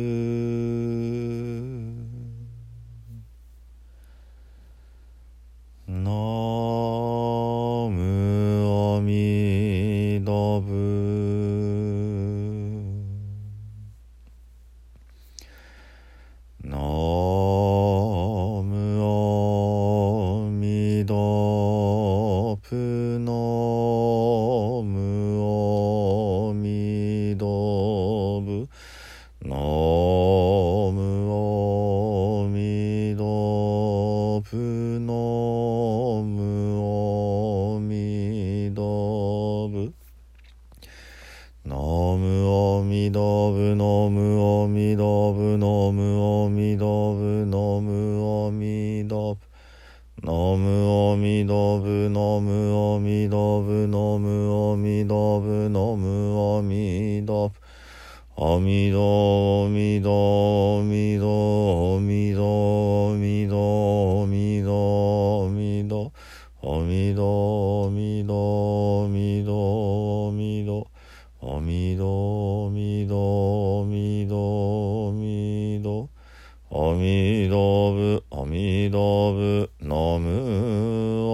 Euh... ミダブナムアミダブナムアミダブアミダアミダアミダアミダアミダアミダアミダアミダアミダアミダアミダ阿弥陀阿弥陀阿弥陀阿弥陀阿弥陀仏阿弥陀仏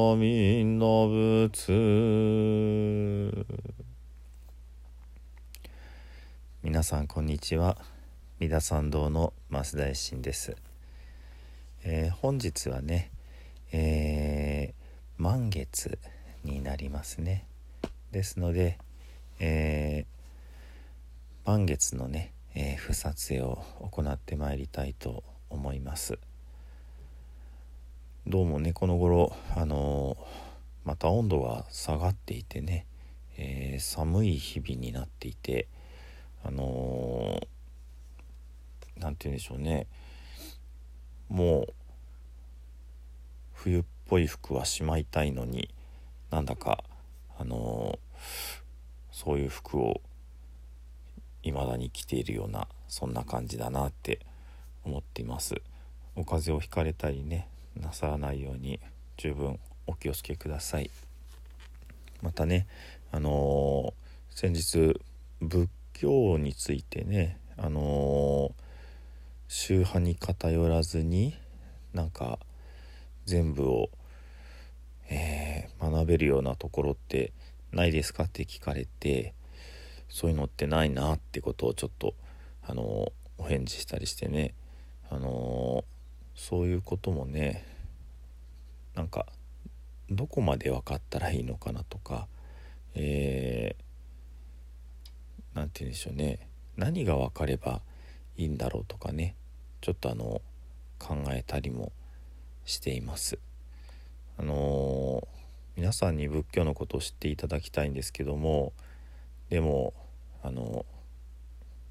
ナム阿弥陀仏皆さんこんにちは。三田参道の増田一心です、えー本日はね、えー満月になりますね。ですのでえー満月のね、えー、不撮影を行ってまいりたいと思います。どうもねこの頃あのーまた温度が下がっていてね、えー寒い日々になっていてあのーて言うんでしょうね。もう冬っぽい服はしまいたいのになんだかあのそういう服を未だに着ているようなそんな感じだなって思っています。お風邪をひかれたりねなさらないように十分お気をつけください。またねあのー先日仏教についてねあのー宗派に偏らずになんか全部を、えー学べるようなところってないですかって聞かれてそういうのってないなってことをちょっとあのお返事したりしてねあのそういうこともねなんかどこまで分かったらいいのかなとかえーて言うんでしょうね何が分かればいいんだろうとかねちょっとあの考えたりもしています。あのー皆さんに仏教のことを知っていただきたいんですけどもでもあの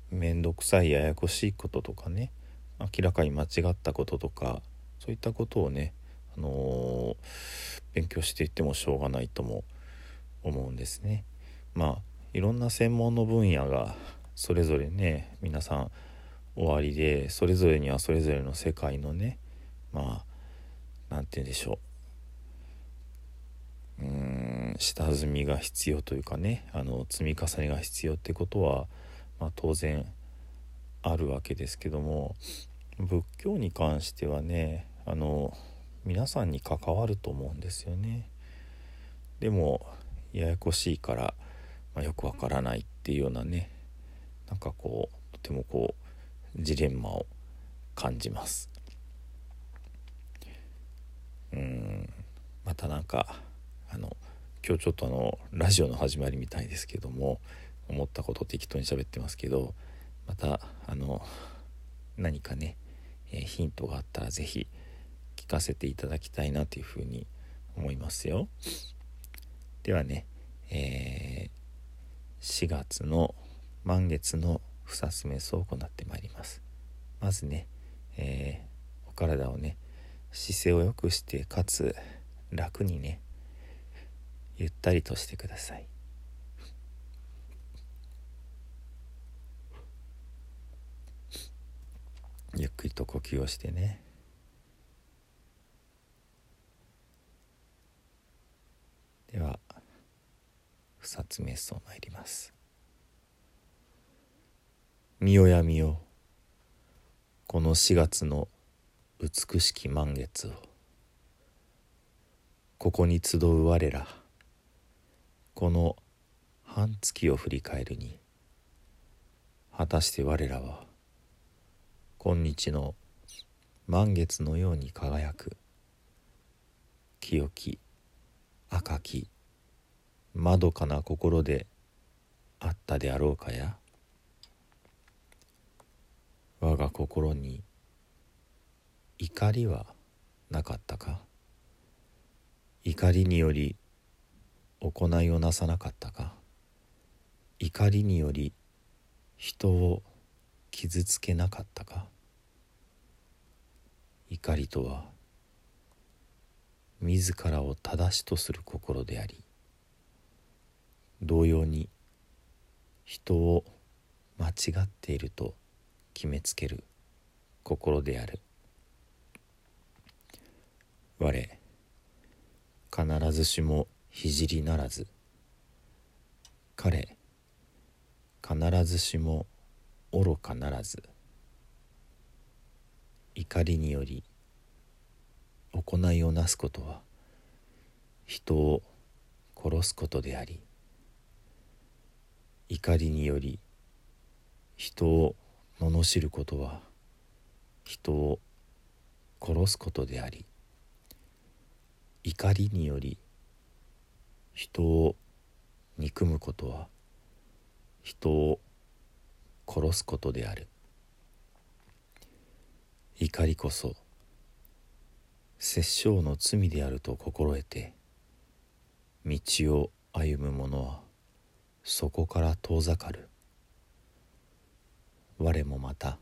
面倒くさいややこしいこととかね明らかに間違ったこととかそういったことをね、あのー勉強していってもしょうがないとも思うんですね。まあいろんな専門の分野がそれぞれね皆さん終わりでそれぞれにはそれぞれの世界のねまあなんて言うんでしょううーん下積みが必要というかねあの積み重ねが必要ってことは、まあ、当然あるわけですけども仏教に関してはねあの皆さんに関わると思うんですよね。でもややこしいから、まあ、よくわからないっていうようなねなんかこうとてもこうジレンマを感じます。うんまたなんかあの今日ちょっとあのラジオの始まりみたいですけども思ったこと適当に喋ってますけどまたあの何かね、えヒントがあったら是非聞かせていただきたいなというふうに思いますよ。ではね、えー4月の満月の不殺瞑想を行ってまいります。まずね、えーお体をね姿勢を良くしてかつ楽にねゆったりとしてくださいゆっくりと呼吸をしてね。では二つ目想ま参ります「身をやみよこの4月の美しき満月を。ここに集う我らこの半月を振り返るに果たして我らは」今日の満月のように輝く清き赤きまどかな心であったであろうかや我が心に怒りはなかったか怒りにより行いをなさなかったか怒りにより人を傷つけなかったか怒りとは自らを正しとする心であり同様に人を間違っていると決めつける心である。我必ずしも聖ならず彼必ずしも愚かならず。怒りにより行いをなすことは人を殺すことであり怒りにより人を罵ることは人を殺すことであり怒りにより人を憎むことは人を殺すことである。怒りこそ殺生の罪であると心得て道を歩む者はそこから遠ざかる。我もまた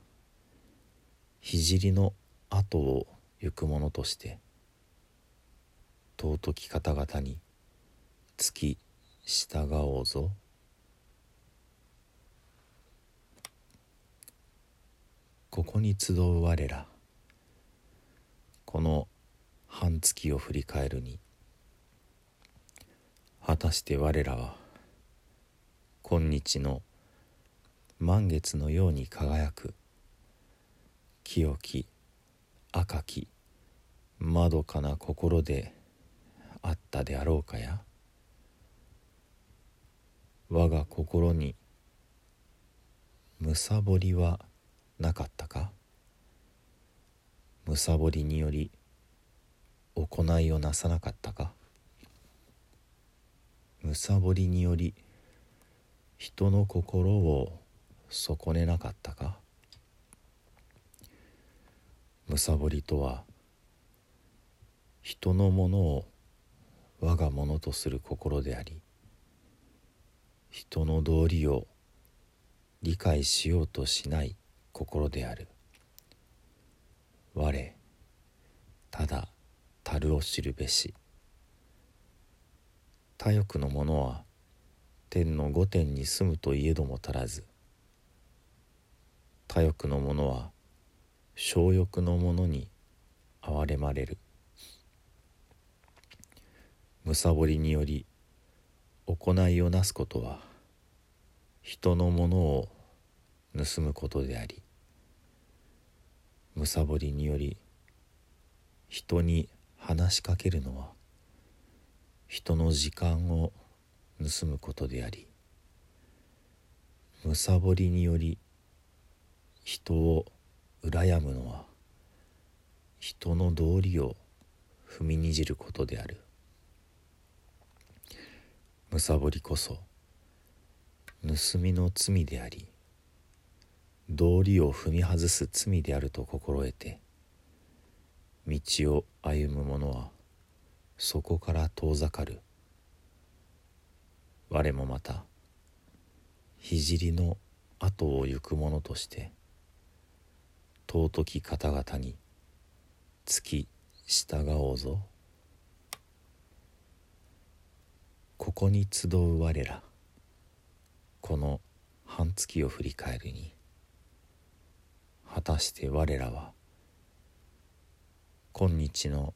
聖の後を行く者として尊き方々に付き従おうぞ。ここに集う我らこの半月を振り返るに果たして我らは今日の満月のように輝く清き赤きまどかな心であったであろうかや。我が心にむさぼりはなかったか？むさぼりにより行いをなさなかったか？むさぼりにより人の心を損ねなかったか？むさぼりとは人のものを我がものとする心であり人の道理を理解しようとしない心である。我ただ樽を知るべし。他欲の者は天の御殿に住むといえども足らず。他欲の者は小欲の者に憐れまれる。むさぼりにより行いをなすことは人のものを盗むことであり。むさぼりにより人に話しかけるのは人の時間を盗むことでありむさぼりにより人を羨むのは人の道理を踏みにじることである。むさぼりこそ盗みの罪であり道理を踏み外す罪であると心得て道を歩む者はそこから遠ざかる。我もまた聖の後を行く者として尊き方々に付き従おうぞ。ここに集う我らこの半月を振り返るに果たして我らは今日の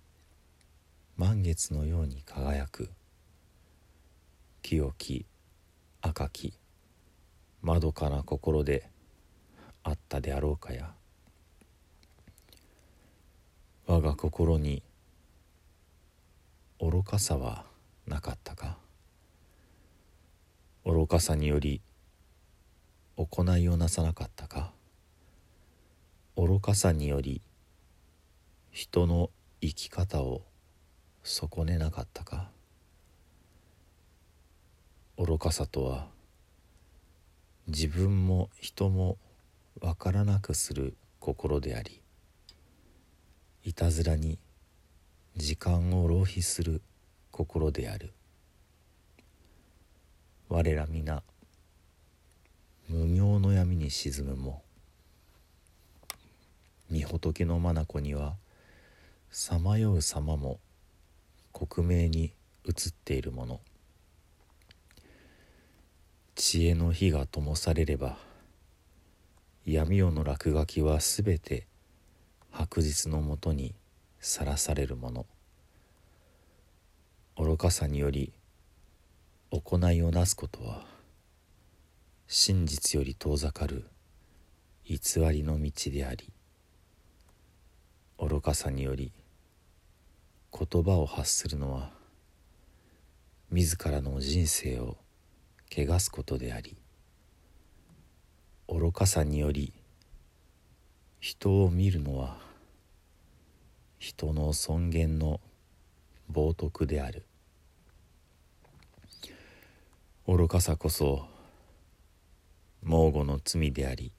満月のように輝く清き赤きまどかな心であったであろうかや。我が心に愚かさはなかったか。愚かさにより行いをなさなかったか。愚かさにより人の生き方を損ねなかったか？愚かさとは自分も人もわからなくする心でありいたずらに時間を浪費する心である。我ら皆無明の闇に沈むも仏の眼にはさまよう様も克明に映っているもの。知恵の火が灯されれば闇夜の落書きはすべて白日のもとにさらされるもの。愚かさにより行いをなすことは真実より遠ざかる偽りの道であり。愚かさにより言葉を発するのは自らの人生を汚すことであり愚かさにより人を見るのは人の尊厳の冒涜である。愚かさこそ猛虎の罪であり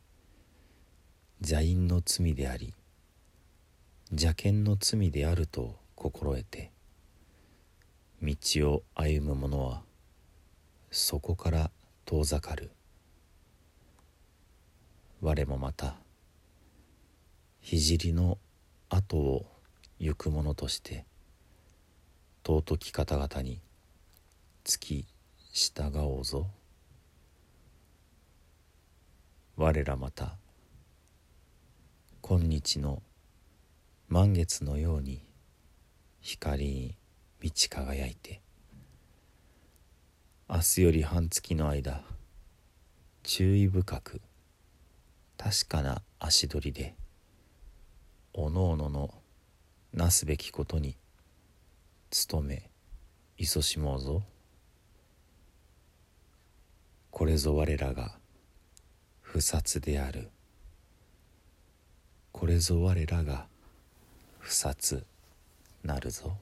邪因の罪であり邪剣の罪であると心得て道を歩む者はそこから遠ざかる。我もまた聖の後を行く者として尊き方々に付き従おうぞ。我らまた今日の満月のように光に満ち輝いて明日より半月の間注意深く確かな足取りでおのおののなすべきことに努め勤しもうぞ。これぞ我らが不殺である。これぞ我らが不殺なるぞ。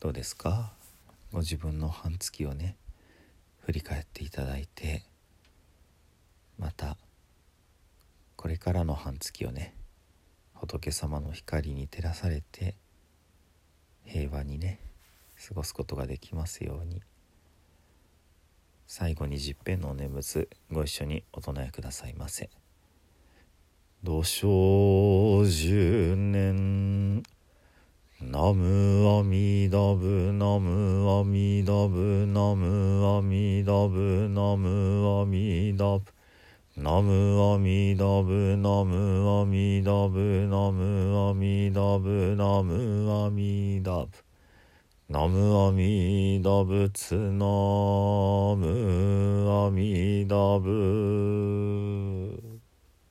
どうですか？ご自分の半月をね振り返っていただいてまたこれからの半月をね仏様の光に照らされて平和にね過ごすことができますように。最後に十遍のお念仏ご一緒にお唱えくださいませ「土生十年。ナムアミダブナムアミダブナムアミダブナムアミダブナムアミダブナムアミダブナムアミダブナムアミダブナムアミダブツナムアミダブ